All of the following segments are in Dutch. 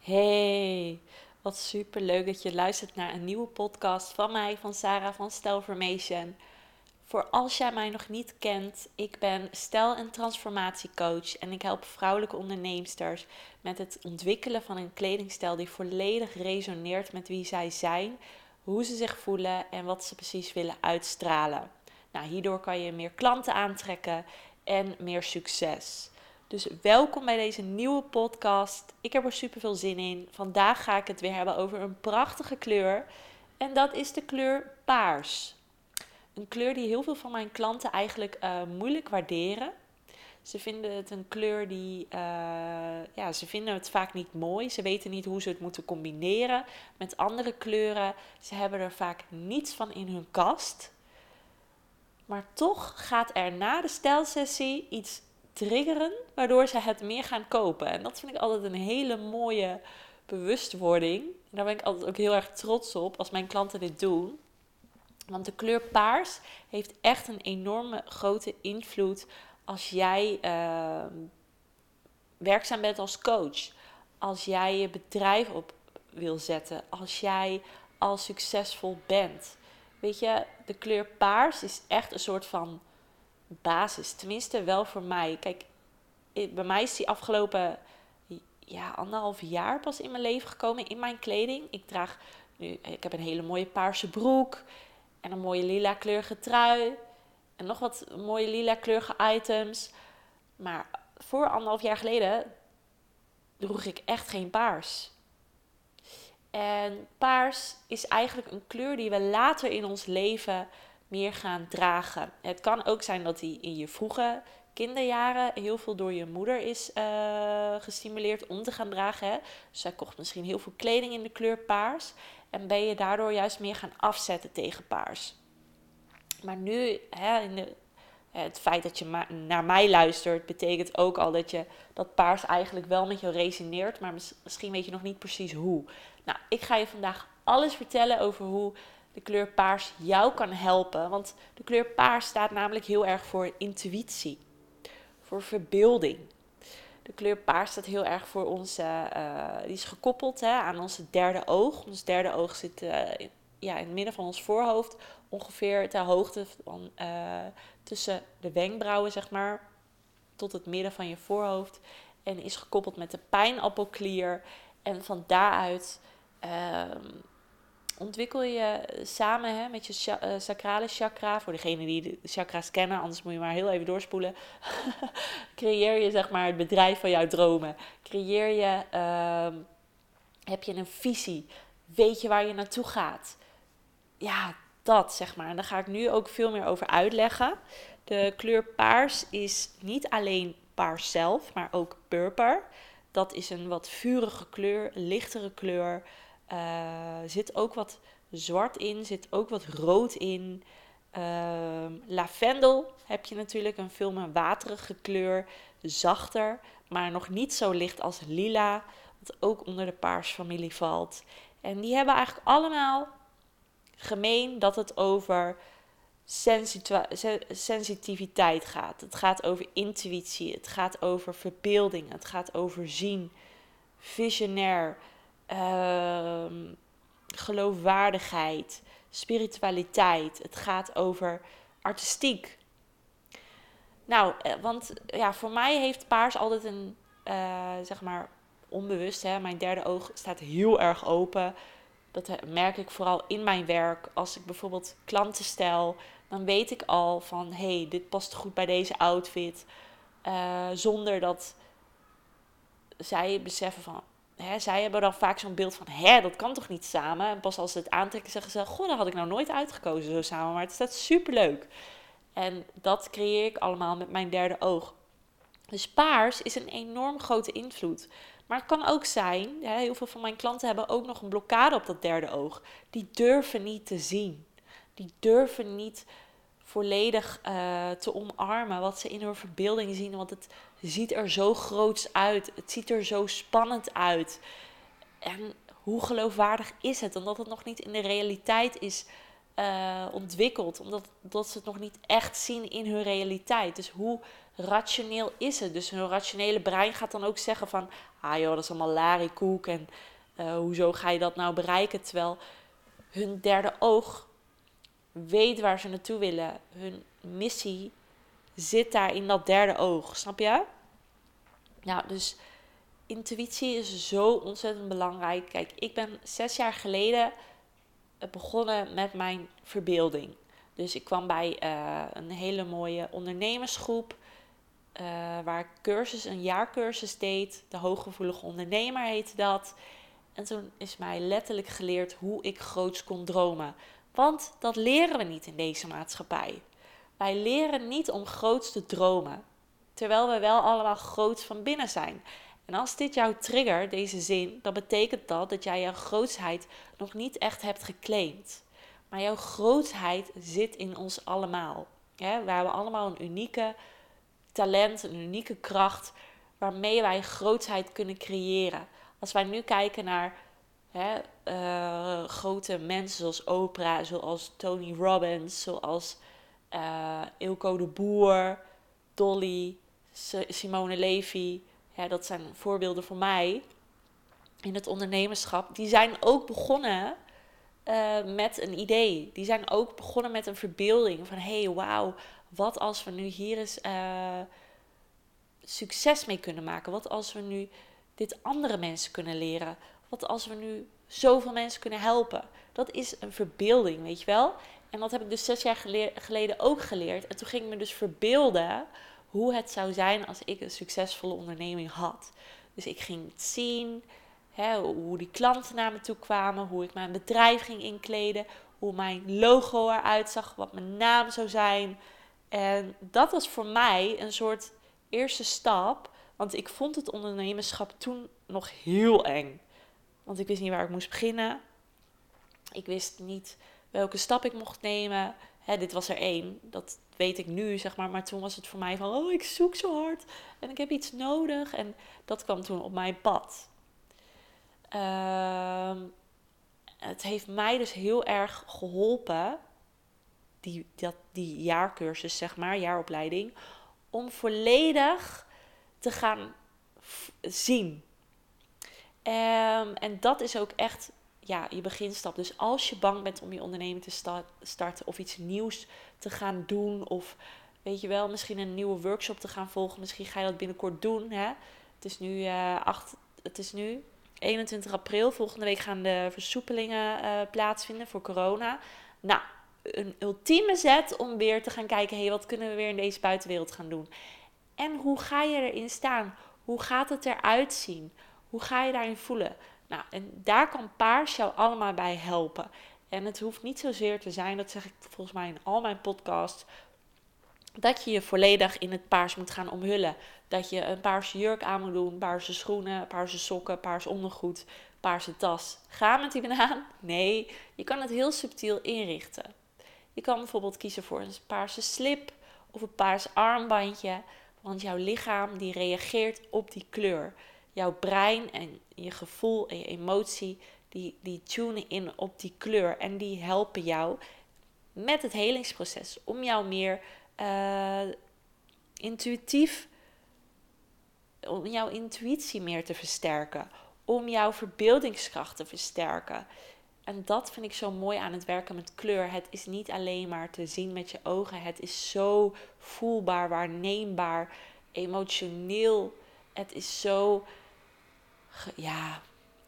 Hey, wat super leuk dat je luistert naar een nieuwe podcast van mij, van Sarah van Stelformation. Voor als jij mij nog niet kent, ik ben stijl- en transformatiecoach en ik help vrouwelijke onderneemsters met het ontwikkelen van een kledingstijl die volledig resoneert met wie zij zijn, hoe ze zich voelen en wat ze precies willen uitstralen. Nou, hierdoor kan je meer klanten aantrekken en meer succes. Dus welkom bij deze nieuwe podcast. Ik heb er super veel zin in. Vandaag ga ik het weer hebben over een prachtige kleur. En dat is de kleur paars. Een kleur die heel veel van mijn klanten eigenlijk uh, moeilijk waarderen. Ze vinden het een kleur die, uh, ja, ze vinden het vaak niet mooi. Ze weten niet hoe ze het moeten combineren met andere kleuren. Ze hebben er vaak niets van in hun kast. Maar toch gaat er na de stijlsessie iets triggeren, waardoor ze het meer gaan kopen. En dat vind ik altijd een hele mooie bewustwording. Daar ben ik altijd ook heel erg trots op als mijn klanten dit doen. Want de kleur paars heeft echt een enorme grote invloed als jij uh, werkzaam bent als coach. Als jij je bedrijf op wil zetten. Als jij al succesvol bent. Weet je, de kleur paars is echt een soort van basis. Tenminste, wel voor mij. Kijk, bij mij is die afgelopen ja, anderhalf jaar pas in mijn leven gekomen in mijn kleding. Ik draag nu, ik heb een hele mooie paarse broek en een mooie lila kleurige trui en nog wat mooie lila kleurige items. Maar voor anderhalf jaar geleden droeg ik echt geen paars. En paars is eigenlijk een kleur die we later in ons leven meer gaan dragen. Het kan ook zijn dat die in je vroege kinderjaren heel veel door je moeder is uh, gestimuleerd om te gaan dragen. Hè. Dus zij kocht misschien heel veel kleding in de kleur paars. En ben je daardoor juist meer gaan afzetten tegen paars. Maar nu, hè, in de, het feit dat je naar mij luistert, betekent ook al dat je dat paars eigenlijk wel met je resoneert. Maar misschien weet je nog niet precies hoe. Nou, ik ga je vandaag alles vertellen over hoe de kleur paars jou kan helpen. Want de kleur paars staat namelijk heel erg voor intuïtie, voor verbeelding. De kleur paars staat heel erg voor onze, uh, die is gekoppeld hè, aan onze derde oog. Ons derde oog zit uh, ja, in het midden van ons voorhoofd, ongeveer ter hoogte van tussen de wenkbrauwen, zeg maar, tot het midden van je voorhoofd. En is gekoppeld met de pijnappelklier. En van daaruit ehm, ontwikkel je samen hè, met je uh, sacrale chakra, voor degene die de chakra's kennen, anders moet je maar heel even doorspoelen. Creëer je zeg maar het bedrijf van jouw dromen. Creëer je, uh, heb je een visie? Weet je waar je naartoe gaat? Ja, dat zeg maar. En daar ga ik nu ook veel meer over uitleggen. De kleur paars is niet alleen paars zelf, maar ook purper. Dat is een wat vurige kleur, lichtere kleur. Uh, zit ook wat zwart in, zit ook wat rood in. Uh, lavendel heb je natuurlijk een veel meer waterige kleur, zachter, maar nog niet zo licht als lila, wat ook onder de paarsfamilie valt. En die hebben eigenlijk allemaal gemeen dat het over sensitiviteit gaat. Het gaat over intuïtie, het gaat over verbeelding, het gaat over zien, visionair, uh, geloofwaardigheid, spiritualiteit. Het gaat over artistiek. Nou, eh, want ja, voor mij heeft paars altijd een, uh, zeg maar, onbewust, hè, mijn derde oog staat heel erg open. Dat merk ik vooral in mijn werk. Als ik bijvoorbeeld klanten stel, dan weet ik al van hé, hey, dit past goed bij deze outfit. Zonder dat zij beseffen van hè, zij hebben dan vaak zo'n beeld van, hè, dat kan toch niet samen? En pas als ze het aantrekken zeggen ze, goh, dat had ik nou nooit uitgekozen zo samen, maar het staat superleuk. En dat creëer ik allemaal met mijn derde oog. Dus paars is een enorm grote invloed. Maar het kan ook zijn, hè, heel veel van mijn klanten hebben ook nog een blokkade op dat derde oog. Die durven niet te zien. Die durven niet volledig uh, te omarmen wat ze in hun verbeelding zien. Want het ziet er zo groots uit. Het ziet er zo spannend uit. En hoe geloofwaardig is het? Omdat het nog niet in de realiteit is uh, ontwikkeld, omdat dat ze het nog niet echt zien in hun realiteit. Dus hoe rationeel is het? Dus hun rationele brein gaat dan ook zeggen van, ah joh, dat is allemaal larikoek en uh, hoezo ga je dat nou bereiken? Terwijl hun derde oog weet waar ze naartoe willen. Hun missie zit daar in dat derde oog, snap je? Ja, dus intuïtie is zo ontzettend belangrijk. Kijk, ik ben zes jaar geleden begonnen met mijn verbeelding. Dus ik kwam bij uh, een hele mooie ondernemersgroep. Uh, waar ik cursus, een jaarcursus deed. De hooggevoelige ondernemer heette dat. En toen is mij letterlijk geleerd hoe ik groots kon dromen. Want dat leren we niet in deze maatschappij. Wij leren niet om groots te dromen. Terwijl we wel allemaal groots van binnen zijn. En als dit jou triggert, deze zin, dan betekent dat dat jij jouw grootsheid nog niet echt hebt geclaimd. Maar jouw grootsheid zit in ons allemaal. Ja, we hebben allemaal een unieke talent, een unieke kracht waarmee wij grootsheid kunnen creëren. Als wij nu kijken naar hè, uh, grote mensen zoals Oprah, zoals Tony Robbins, zoals uh, Ilko de Boer, Dolly, Simone Levy, ja, dat zijn voorbeelden voor mij in het ondernemerschap. Die zijn ook begonnen uh, met een idee. Die zijn ook begonnen met een verbeelding van hé, hey, wauw, wat als we nu hier eens uh, succes mee kunnen maken? Wat als we nu dit andere mensen kunnen leren? Wat als we nu zoveel mensen kunnen helpen? Dat is een verbeelding, weet je wel? En dat heb ik dus zes jaar geleden ook geleerd. En toen ging ik me dus verbeelden hoe het zou zijn als ik een succesvolle onderneming had. Dus ik ging het zien, hè, hoe die klanten naar me toe kwamen, hoe ik mijn bedrijf ging inkleden, hoe mijn logo eruit zag, wat mijn naam zou zijn. En dat was voor mij een soort eerste stap, want ik vond het ondernemerschap toen nog heel eng. Want ik wist niet waar ik moest beginnen. Ik wist niet welke stap ik mocht nemen. Dit was er één. Dat weet ik nu, zeg maar. Maar toen was het voor mij van, oh, ik zoek zo hard. En ik heb iets nodig. En dat kwam toen op mijn pad. Uh, het heeft mij dus heel erg geholpen, die, dat, die jaarcursus, zeg maar, jaaropleiding, om volledig te gaan zien. Um, en dat is ook echt ja, je beginstap. Dus als je bang bent om je onderneming te starten of iets nieuws te gaan doen, of weet je wel, misschien een nieuwe workshop te gaan volgen, misschien ga je dat binnenkort doen. Hè? Het, is nu, uh, acht, het is nu 21 april. Volgende week gaan de versoepelingen uh, plaatsvinden voor corona. Nou, een ultieme zet om weer te gaan kijken: hé, wat kunnen we weer in deze buitenwereld gaan doen? En hoe ga je erin staan? Hoe gaat het eruit zien? Hoe ga je daarin voelen? Nou, en daar kan paars jou allemaal bij helpen. En het hoeft niet zozeer te zijn, dat zeg ik volgens mij in al mijn podcasts, dat je je volledig in het paars moet gaan omhullen. Dat je een paarse jurk aan moet doen, paarse schoenen, paarse sokken, paars ondergoed, paarse tas. Ga met die banaan? Nee, je kan het heel subtiel inrichten. Je kan bijvoorbeeld kiezen voor een paarse slip of een paars armbandje, want jouw lichaam die reageert op die kleur jouw brein en je gevoel en je emotie, die, die tunen in op die kleur. En die helpen jou met het helingsproces om jou meer uh, intuïtief, om jouw intuïtie meer te versterken. Om jouw verbeeldingskracht te versterken. En dat vind ik zo mooi aan het werken met kleur. Het is niet alleen maar te zien met je ogen. Het is zo voelbaar, waarneembaar, emotioneel. Het is zo ja,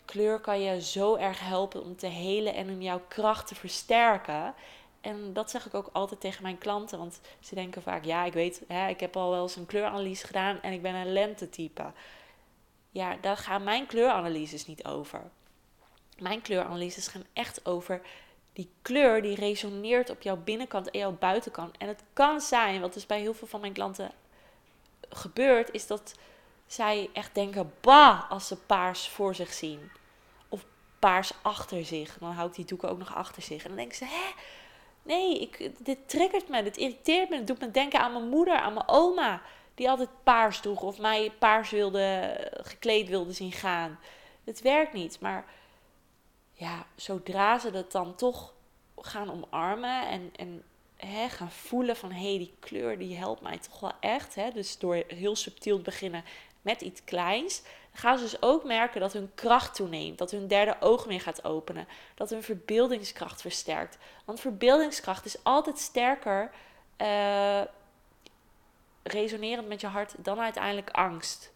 kleur kan je zo erg helpen om te helen en om jouw kracht te versterken. En dat zeg ik ook altijd tegen mijn klanten, want ze denken vaak, ja, ik weet, hè, ik heb al wel eens een kleuranalyse gedaan en ik ben een lentetype. Ja, daar gaan mijn kleuranalyses niet over. Mijn kleuranalyses gaan echt over die kleur die resoneert op jouw binnenkant en jouw buitenkant. En het kan zijn, wat dus bij heel veel van mijn klanten gebeurt, is dat zij echt denken, bah, als ze paars voor zich zien. Of paars achter zich. Dan houdt die doeken ook nog achter zich. En dan denken ze, hè? Nee, ik, dit triggert me, dit irriteert me. Het doet me denken aan mijn moeder, aan mijn oma. Die altijd paars droeg of mij paars wilde, gekleed wilde zien gaan. Het werkt niet, maar ja, zodra ze dat dan toch gaan omarmen en, en hè, gaan voelen van hé, hey, die kleur die helpt mij toch wel echt. Hè? Dus door heel subtiel te beginnen met iets kleins, gaan ze dus ook merken dat hun kracht toeneemt, dat hun derde oog meer gaat openen, dat hun verbeeldingskracht versterkt. Want verbeeldingskracht is altijd sterker uh, resonerend met je hart dan uiteindelijk angst.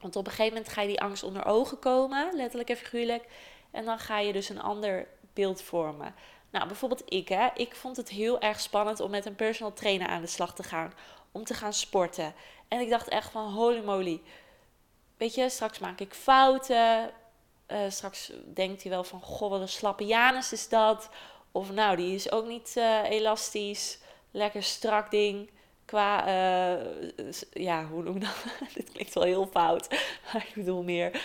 Want op een gegeven moment ga je die angst onder ogen komen, letterlijk en figuurlijk, en dan ga je dus een ander beeld vormen. Nou, bijvoorbeeld ik, hè. Ik vond het heel erg spannend om met een personal trainer aan de slag te gaan. Om te gaan sporten. En ik dacht echt van, holy moly. Weet je, straks maak ik fouten. Uh, straks denkt hij wel van, goh, wat een slappe Janus is dat. Of nou, die is ook niet uh, elastisch. Lekker strak ding. Qua, uh, ja, hoe noem ik dat? Dit klinkt wel heel fout. Maar ik bedoel meer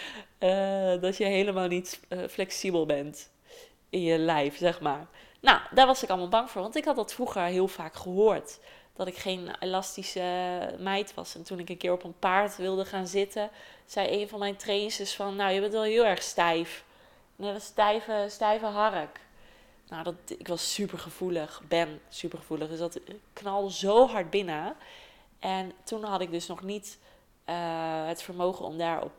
dat je helemaal niet flexibel bent in je lijf, zeg maar. Nou, daar was ik allemaal bang voor, want ik had dat vroeger heel vaak gehoord. Dat ik geen elastische meid was. En toen ik een keer op een paard wilde gaan zitten, zei een van mijn trainers van, nou, je bent wel heel erg stijf. Net een stijve, stijve hark. Nou, dat, ik was super gevoelig, ben super gevoelig. Dus dat knalde zo hard binnen. En toen had ik dus nog niet uh, het vermogen om daarop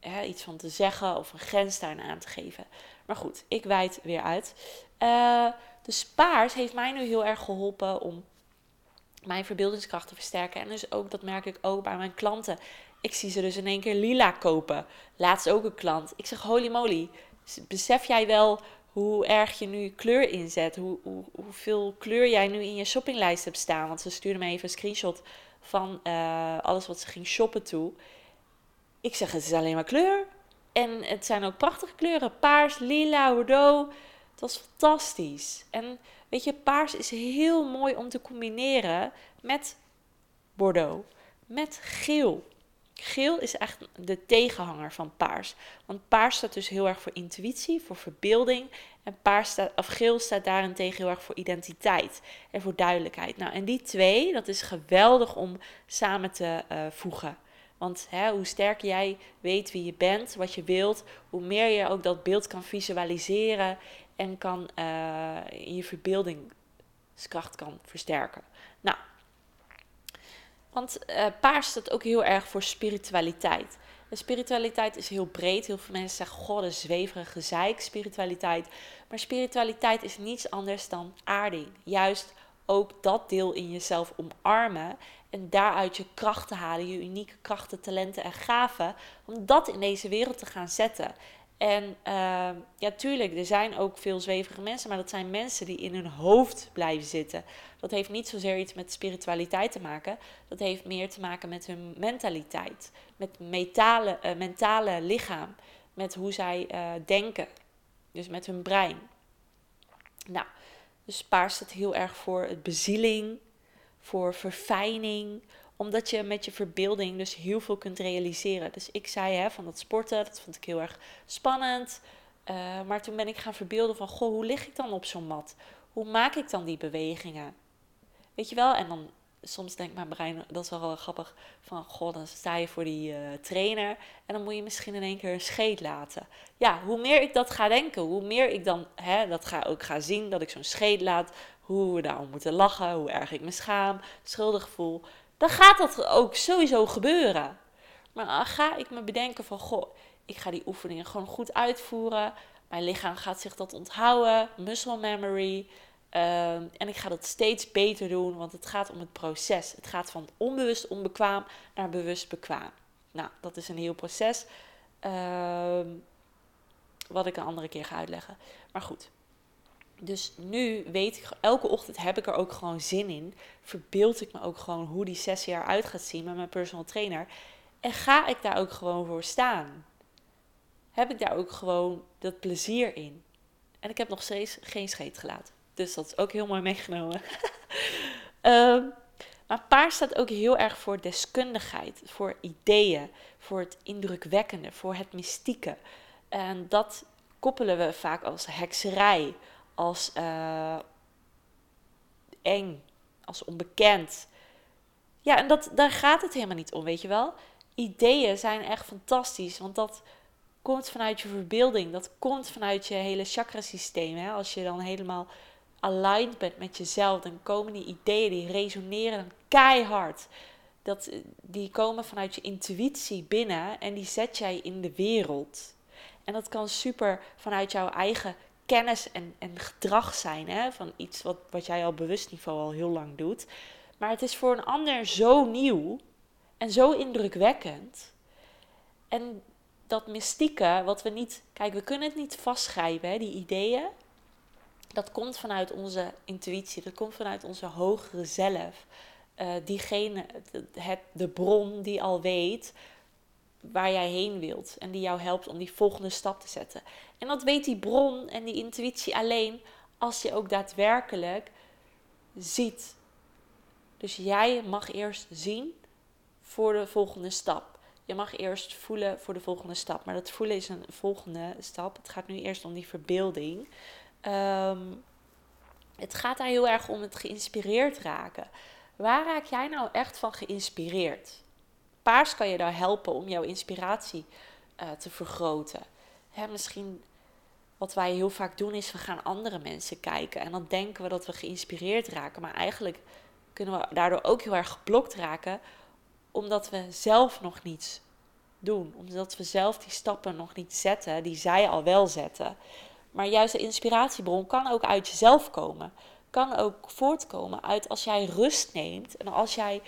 hè, iets van te zeggen of een grens daarin aan te geven. Maar goed, ik wijd weer uit. Uh, dus paars heeft mij nu heel erg geholpen om mijn verbeeldingskracht te versterken. En dus ook, dat merk ik ook bij mijn klanten. Ik zie ze dus in één keer lila kopen. Laatst ook een klant. Ik zeg, holy moly, besef jij wel hoe erg je nu kleur inzet? Hoe, hoe, hoeveel kleur jij nu in je shoppinglijst hebt staan? Want ze stuurde me even een screenshot van uh, alles wat ze ging shoppen toe. Ik zeg, het is alleen maar kleur. En het zijn ook prachtige kleuren. Paars, lila, bordeaux. Het was fantastisch. En weet je, paars is heel mooi om te combineren met bordeaux. Met geel. Geel is echt de tegenhanger van paars. Want paars staat dus heel erg voor intuïtie, voor verbeelding. En paars staat, of geel staat daarentegen heel erg voor identiteit en voor duidelijkheid. Nou, en die twee, dat is geweldig om samen te uh, voegen. Want hè, hoe sterker jij weet wie je bent, wat je wilt, hoe meer je ook dat beeld kan visualiseren en kan uh, je verbeeldingskracht kan versterken. Nou, want uh, paars staat ook heel erg voor spiritualiteit. En spiritualiteit is heel breed. Heel veel mensen zeggen, god, een zweverige zeik, spiritualiteit. Maar spiritualiteit is niets anders dan aarding. Juist ook dat deel in jezelf omarmen en daaruit je krachten halen, je unieke krachten, talenten en gaven, om dat in deze wereld te gaan zetten. En uh, ja, tuurlijk, er zijn ook veel zweverige mensen, maar dat zijn mensen die in hun hoofd blijven zitten. Dat heeft niet zozeer iets met spiritualiteit te maken, dat heeft meer te maken met hun mentaliteit, met metale, uh, mentale lichaam, met hoe zij uh, denken, dus met hun brein. Nou, dus paars staat heel erg voor het bezieling, voor verfijning, omdat je met je verbeelding dus heel veel kunt realiseren. Dus ik zei hè, van dat sporten, dat vond ik heel erg spannend. Uh, maar toen ben ik gaan verbeelden van, goh, hoe lig ik dan op zo'n mat? Hoe maak ik dan die bewegingen? Weet je wel? En dan soms denkt mijn brein, dat is wel grappig, van goh, dan sta je voor die uh, trainer en dan moet je misschien in één keer een scheet laten. Ja, hoe meer ik dat ga denken, hoe meer ik dan hè, dat ga, ook ga zien, dat ik zo'n scheet laat, hoe we daarom moeten lachen, hoe erg ik me schaam, schuldig voel, dan gaat dat ook sowieso gebeuren. Maar ga ik me bedenken van, goh, ik ga die oefeningen gewoon goed uitvoeren. Mijn lichaam gaat zich dat onthouden, muscle memory. Ehm, en ik ga dat steeds beter doen, want het gaat om het proces. Het gaat van onbewust onbekwaam naar bewust bekwaam. Nou, dat is een heel proces. Ehm, wat ik een andere keer ga uitleggen. Maar goed. Dus nu weet ik, elke ochtend heb ik er ook gewoon zin in. Verbeeld ik me ook gewoon hoe die sessie eruit gaat zien met mijn personal trainer. En ga ik daar ook gewoon voor staan? Heb ik daar ook gewoon dat plezier in? En ik heb nog steeds geen scheet gelaten. Dus dat is ook heel mooi meegenomen. um, maar paars staat ook heel erg voor deskundigheid, voor ideeën, voor het indrukwekkende, voor het mystieke. En dat koppelen we vaak als hekserij, als uh, eng, als onbekend. Ja, en dat, daar gaat het helemaal niet om, weet je wel. Ideeën zijn echt fantastisch, want dat komt vanuit je verbeelding. Dat komt vanuit je hele chakrasysteem. Hè? Als je dan helemaal aligned bent met jezelf, dan komen die ideeën, die resoneren keihard. Dat, die komen vanuit je intuïtie binnen en die zet jij in de wereld. En dat kan super vanuit jouw eigen kennis en, en gedrag zijn. Hè? Van iets wat, wat jij al bewust niveau al heel lang doet. Maar het is voor een ander zo nieuw en zo indrukwekkend. En dat mystieke, wat we niet. Kijk, we kunnen het niet vastschrijven, hè, die ideeën. Dat komt vanuit onze intuïtie, dat komt vanuit onze hogere zelf. Uh, diegene, het, de bron die al weet waar jij heen wilt. En die jou helpt om die volgende stap te zetten. En dat weet die bron en die intuïtie alleen als je ook daadwerkelijk ziet. Dus jij mag eerst zien voor de volgende stap. Je mag eerst voelen voor de volgende stap. Maar dat voelen is een volgende stap. Het gaat nu eerst om die verbeelding. Ehm, het gaat daar heel erg om het geïnspireerd raken. Waar raak jij nou echt van geïnspireerd? Paars kan je daar helpen om jouw inspiratie uh, te vergroten. Hè, misschien wat wij heel vaak doen is we gaan andere mensen kijken en dan denken we dat we geïnspireerd raken, maar eigenlijk kunnen we daardoor ook heel erg geblokt raken omdat we zelf nog niets doen, omdat we zelf die stappen nog niet zetten die zij al wel zetten. Maar juist de inspiratiebron kan ook uit jezelf komen. Kan ook voortkomen uit als jij rust neemt en als jij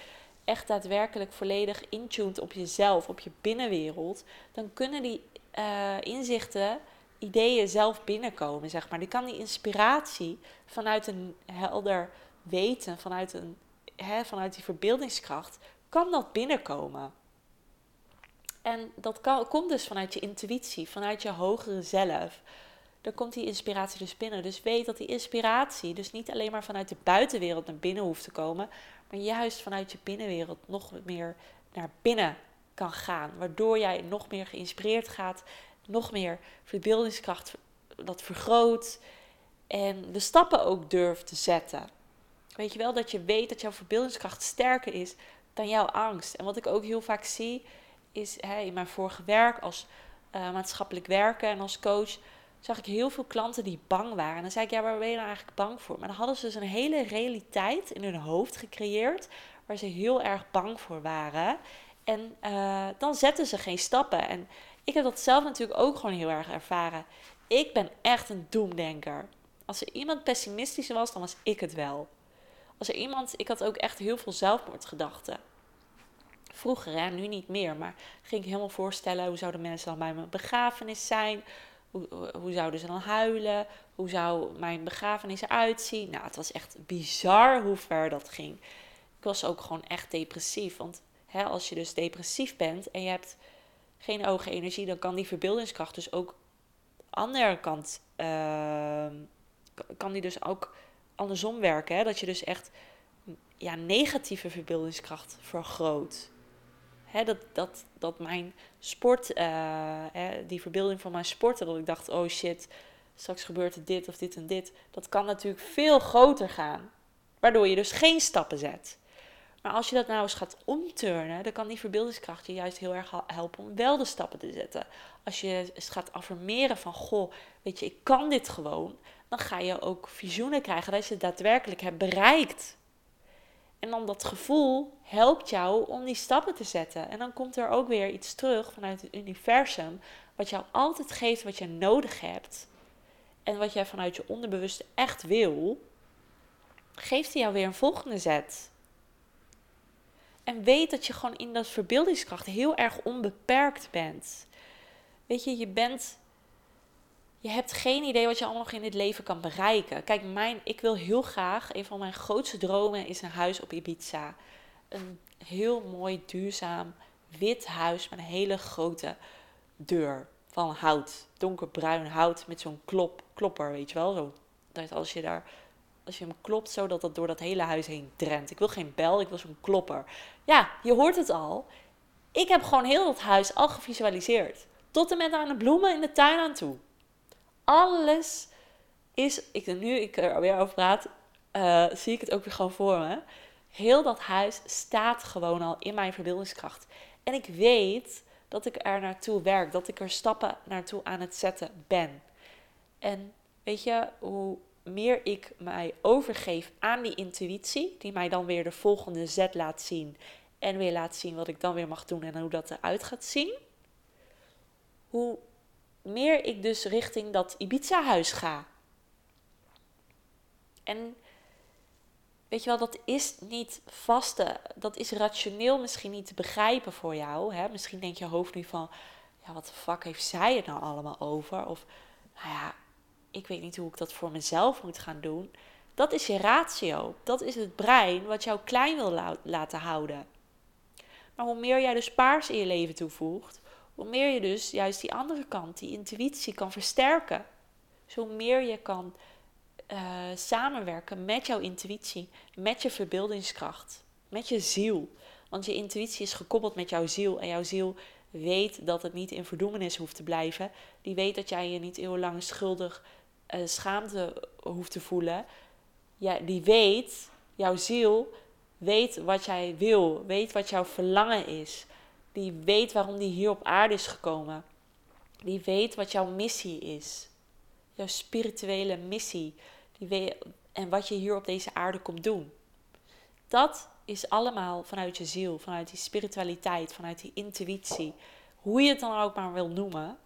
echt daadwerkelijk volledig intuned op jezelf, op je binnenwereld, dan kunnen die uh, inzichten, ideeën zelf binnenkomen, zeg maar. Die kan die inspiratie vanuit een helder weten, vanuit, een, hè, vanuit die verbeeldingskracht, kan dat binnenkomen. En dat kan, komt dus vanuit je intuïtie, vanuit je hogere zelf. Dan komt die inspiratie dus binnen. Dus weet dat die inspiratie dus niet alleen maar vanuit de buitenwereld naar binnen hoeft te komen, maar juist vanuit je binnenwereld nog meer naar binnen kan gaan. Waardoor jij nog meer geïnspireerd gaat, nog meer verbeeldingskracht dat vergroot en de stappen ook durft te zetten. Weet je wel dat je weet dat jouw verbeeldingskracht sterker is dan jouw angst. En wat ik ook heel vaak zie, is in mijn vorige werk als uh, maatschappelijk werken en als coach zag ik heel veel klanten die bang waren. En dan zei ik, ja, waar ben je nou eigenlijk bang voor? Maar dan hadden ze dus een hele realiteit in hun hoofd gecreëerd waar ze heel erg bang voor waren. En uh, dan zetten ze geen stappen. En ik heb dat zelf natuurlijk ook gewoon heel erg ervaren. Ik ben echt een doemdenker. Als er iemand pessimistisch was, dan was ik het wel. Als er iemand, ik had ook echt heel veel zelfmoordgedachten. Vroeger, hè, nu niet meer, maar ging ik helemaal voorstellen hoe zouden mensen dan bij mijn begrafenis zijn? Hoe, hoe zouden ze dan huilen? Hoe zou mijn begrafenis eruit zien? Nou, het was echt bizar hoe ver dat ging. Ik was ook gewoon echt depressief. Want hè, als je dus depressief bent en je hebt geen ogen energie, dan kan die verbeeldingskracht dus ook andere kant, uh, kan die dus ook andersom werken. Hè? Dat je dus echt ja, negatieve verbeeldingskracht vergroot. Dat, dat, dat mijn sport, hè, die verbeelding van mijn sporten, dat ik dacht, oh shit, straks gebeurt er dit of dit en dit. Dat kan natuurlijk veel groter gaan. Waardoor je dus geen stappen zet. Maar als je dat nou eens gaat omturnen, dan kan die verbeeldingskracht je juist heel erg helpen om wel de stappen te zetten. Als je eens gaat affirmeren van, goh, weet je, ik kan dit gewoon, dan ga je ook visioenen krijgen dat je het daadwerkelijk hebt bereikt. En dan dat gevoel helpt jou om die stappen te zetten. En dan komt er ook weer iets terug vanuit het universum, wat jou altijd geeft wat je nodig hebt. En wat jij vanuit je onderbewuste echt wil, geeft hij jou weer een volgende zet. En weet dat je gewoon in dat verbeeldingskracht heel erg onbeperkt bent. Weet je, je bent. Je hebt geen idee wat je allemaal nog in dit leven kan bereiken. Kijk, mijn, ik wil heel graag. Een van mijn grootste dromen is een huis op Ibiza. Een heel mooi, duurzaam, wit huis met een hele grote deur van hout. Donkerbruin hout met zo'n klop, klopper, weet je wel. Zo, dat als je daar als je hem klopt, zodat dat door dat hele huis heen drent. Ik wil geen bel, ik wil zo'n klopper. Ja, je hoort het al. Ik heb gewoon heel dat huis al gevisualiseerd. Tot en met aan de bloemen in de tuin aan toe. Alles is, ik, nu ik er weer over praat, uh, zie ik het ook weer gewoon voor me. Heel dat huis staat gewoon al in mijn verbeeldingskracht. En ik weet dat ik er naartoe werk, dat ik er stappen naartoe aan het zetten ben. En weet je, hoe meer ik mij overgeef aan die intuïtie, die mij dan weer de volgende zet laat zien en weer laat zien wat ik dan weer mag doen en hoe dat eruit gaat zien, hoe meer ik dus richting dat Ibiza-huis ga. En weet je wel, dat is niet vaste, dat is rationeel misschien niet te begrijpen voor jou. Hè? Misschien denkt je hoofd nu van, ja, wat de fuck heeft zij het nou allemaal over? Of, nou ja, ik weet niet hoe ik dat voor mezelf moet gaan doen. Dat is je ratio. Dat is het brein wat jou klein wil laten houden. Maar hoe meer jij dus paars in je leven toevoegt, hoe meer je dus juist die andere kant, die intuïtie, kan versterken. Hoe meer je kan uh, samenwerken met jouw intuïtie, met je verbeeldingskracht, met je ziel. Want je intuïtie is gekoppeld met jouw ziel en jouw ziel weet dat het niet in verdoemenis hoeft te blijven. Die weet dat jij je niet eeuwenlang schuldig uh, schaamte hoeft te voelen. Ja, die weet, jouw ziel weet wat jij wil, weet wat jouw verlangen is. Die weet waarom die hier op aarde is gekomen. Die weet wat jouw missie is. Jouw spirituele missie. Die weet, en wat je hier op deze aarde komt doen. Dat is allemaal vanuit je ziel, vanuit die spiritualiteit, vanuit die intuïtie. Hoe je het dan ook maar wil noemen.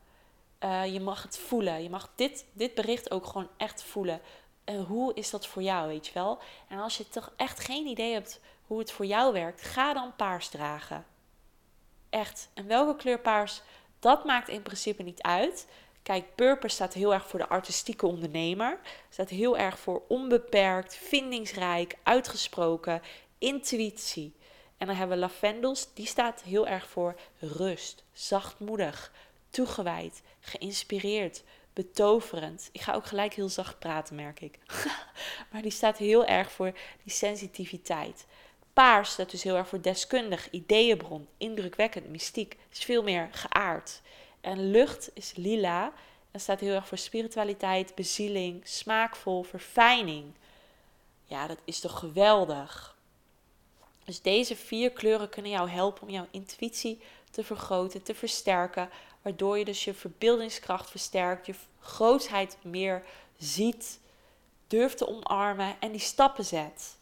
Uh, je mag het voelen. Je mag dit, dit bericht ook gewoon echt voelen. Uh, hoe is dat voor jou, weet je wel? En als je toch echt geen idee hebt hoe het voor jou werkt, ga dan paars dragen. Echt. En welke kleur paars, dat maakt in principe niet uit. Kijk, purpose staat heel erg voor de artistieke ondernemer. Staat heel erg voor onbeperkt, vindingsrijk, uitgesproken, intuïtie. En dan hebben we lavendels, die staat heel erg voor rust, zachtmoedig, toegewijd, geïnspireerd, betoverend. Ik ga ook gelijk heel zacht praten, merk ik. maar die staat heel erg voor die sensitiviteit. Paars staat dus heel erg voor deskundig, ideeënbron, indrukwekkend, mystiek. is veel meer geaard. En lucht is lila en staat heel erg voor spiritualiteit, bezieling, smaakvol, verfijning. Ja, dat is toch geweldig. Dus deze vier kleuren kunnen jou helpen om jouw intuïtie te vergroten, te versterken, waardoor je dus je verbeeldingskracht versterkt, je grootheid meer ziet, durft te omarmen en die stappen zet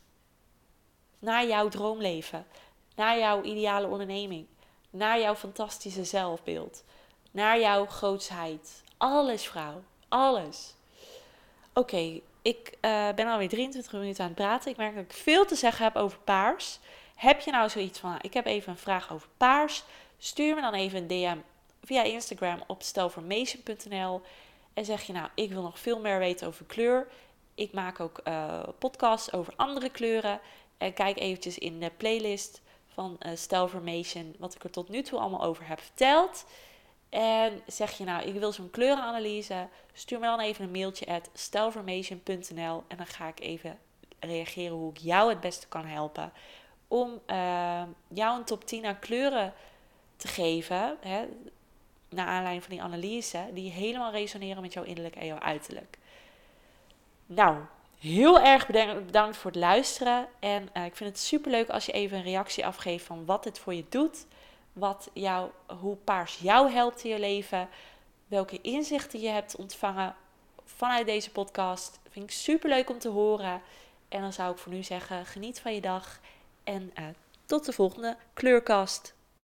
naar jouw droomleven, naar jouw ideale onderneming, naar jouw fantastische zelfbeeld, naar jouw grootsheid. Alles, vrouw, alles. Oké, ik uh, ben alweer 23 minuten aan het praten. Ik merk dat ik veel te zeggen heb over paars. Heb je nou zoiets van, ik heb even een vraag over paars? Stuur me dan even een DM via Instagram op stelformation.nl. En zeg je nou, ik wil nog veel meer weten over kleur. Ik maak ook uh, podcasts over andere kleuren. En kijk eventjes in de playlist van uh, Stelformation, wat ik er tot nu toe allemaal over heb verteld. En zeg je nou, ik wil zo'n kleurenanalyse, stuur me dan even een mailtje at stelformation.nl en dan ga ik even reageren hoe ik jou het beste kan helpen om uh, jou een top 10 aan kleuren te geven, hè, naar aanleiding van die analyse, die helemaal resoneren met jouw innerlijk en jouw uiterlijk. Nou, heel erg bedankt voor het luisteren. En uh, ik vind het super leuk als je even een reactie afgeeft van wat het voor je doet. Wat jou, hoe paars jou helpt in je leven. Welke inzichten je hebt ontvangen vanuit deze podcast. Vind ik super leuk om te horen. En dan zou ik voor nu zeggen: geniet van je dag. En uh, tot de volgende kleurkast.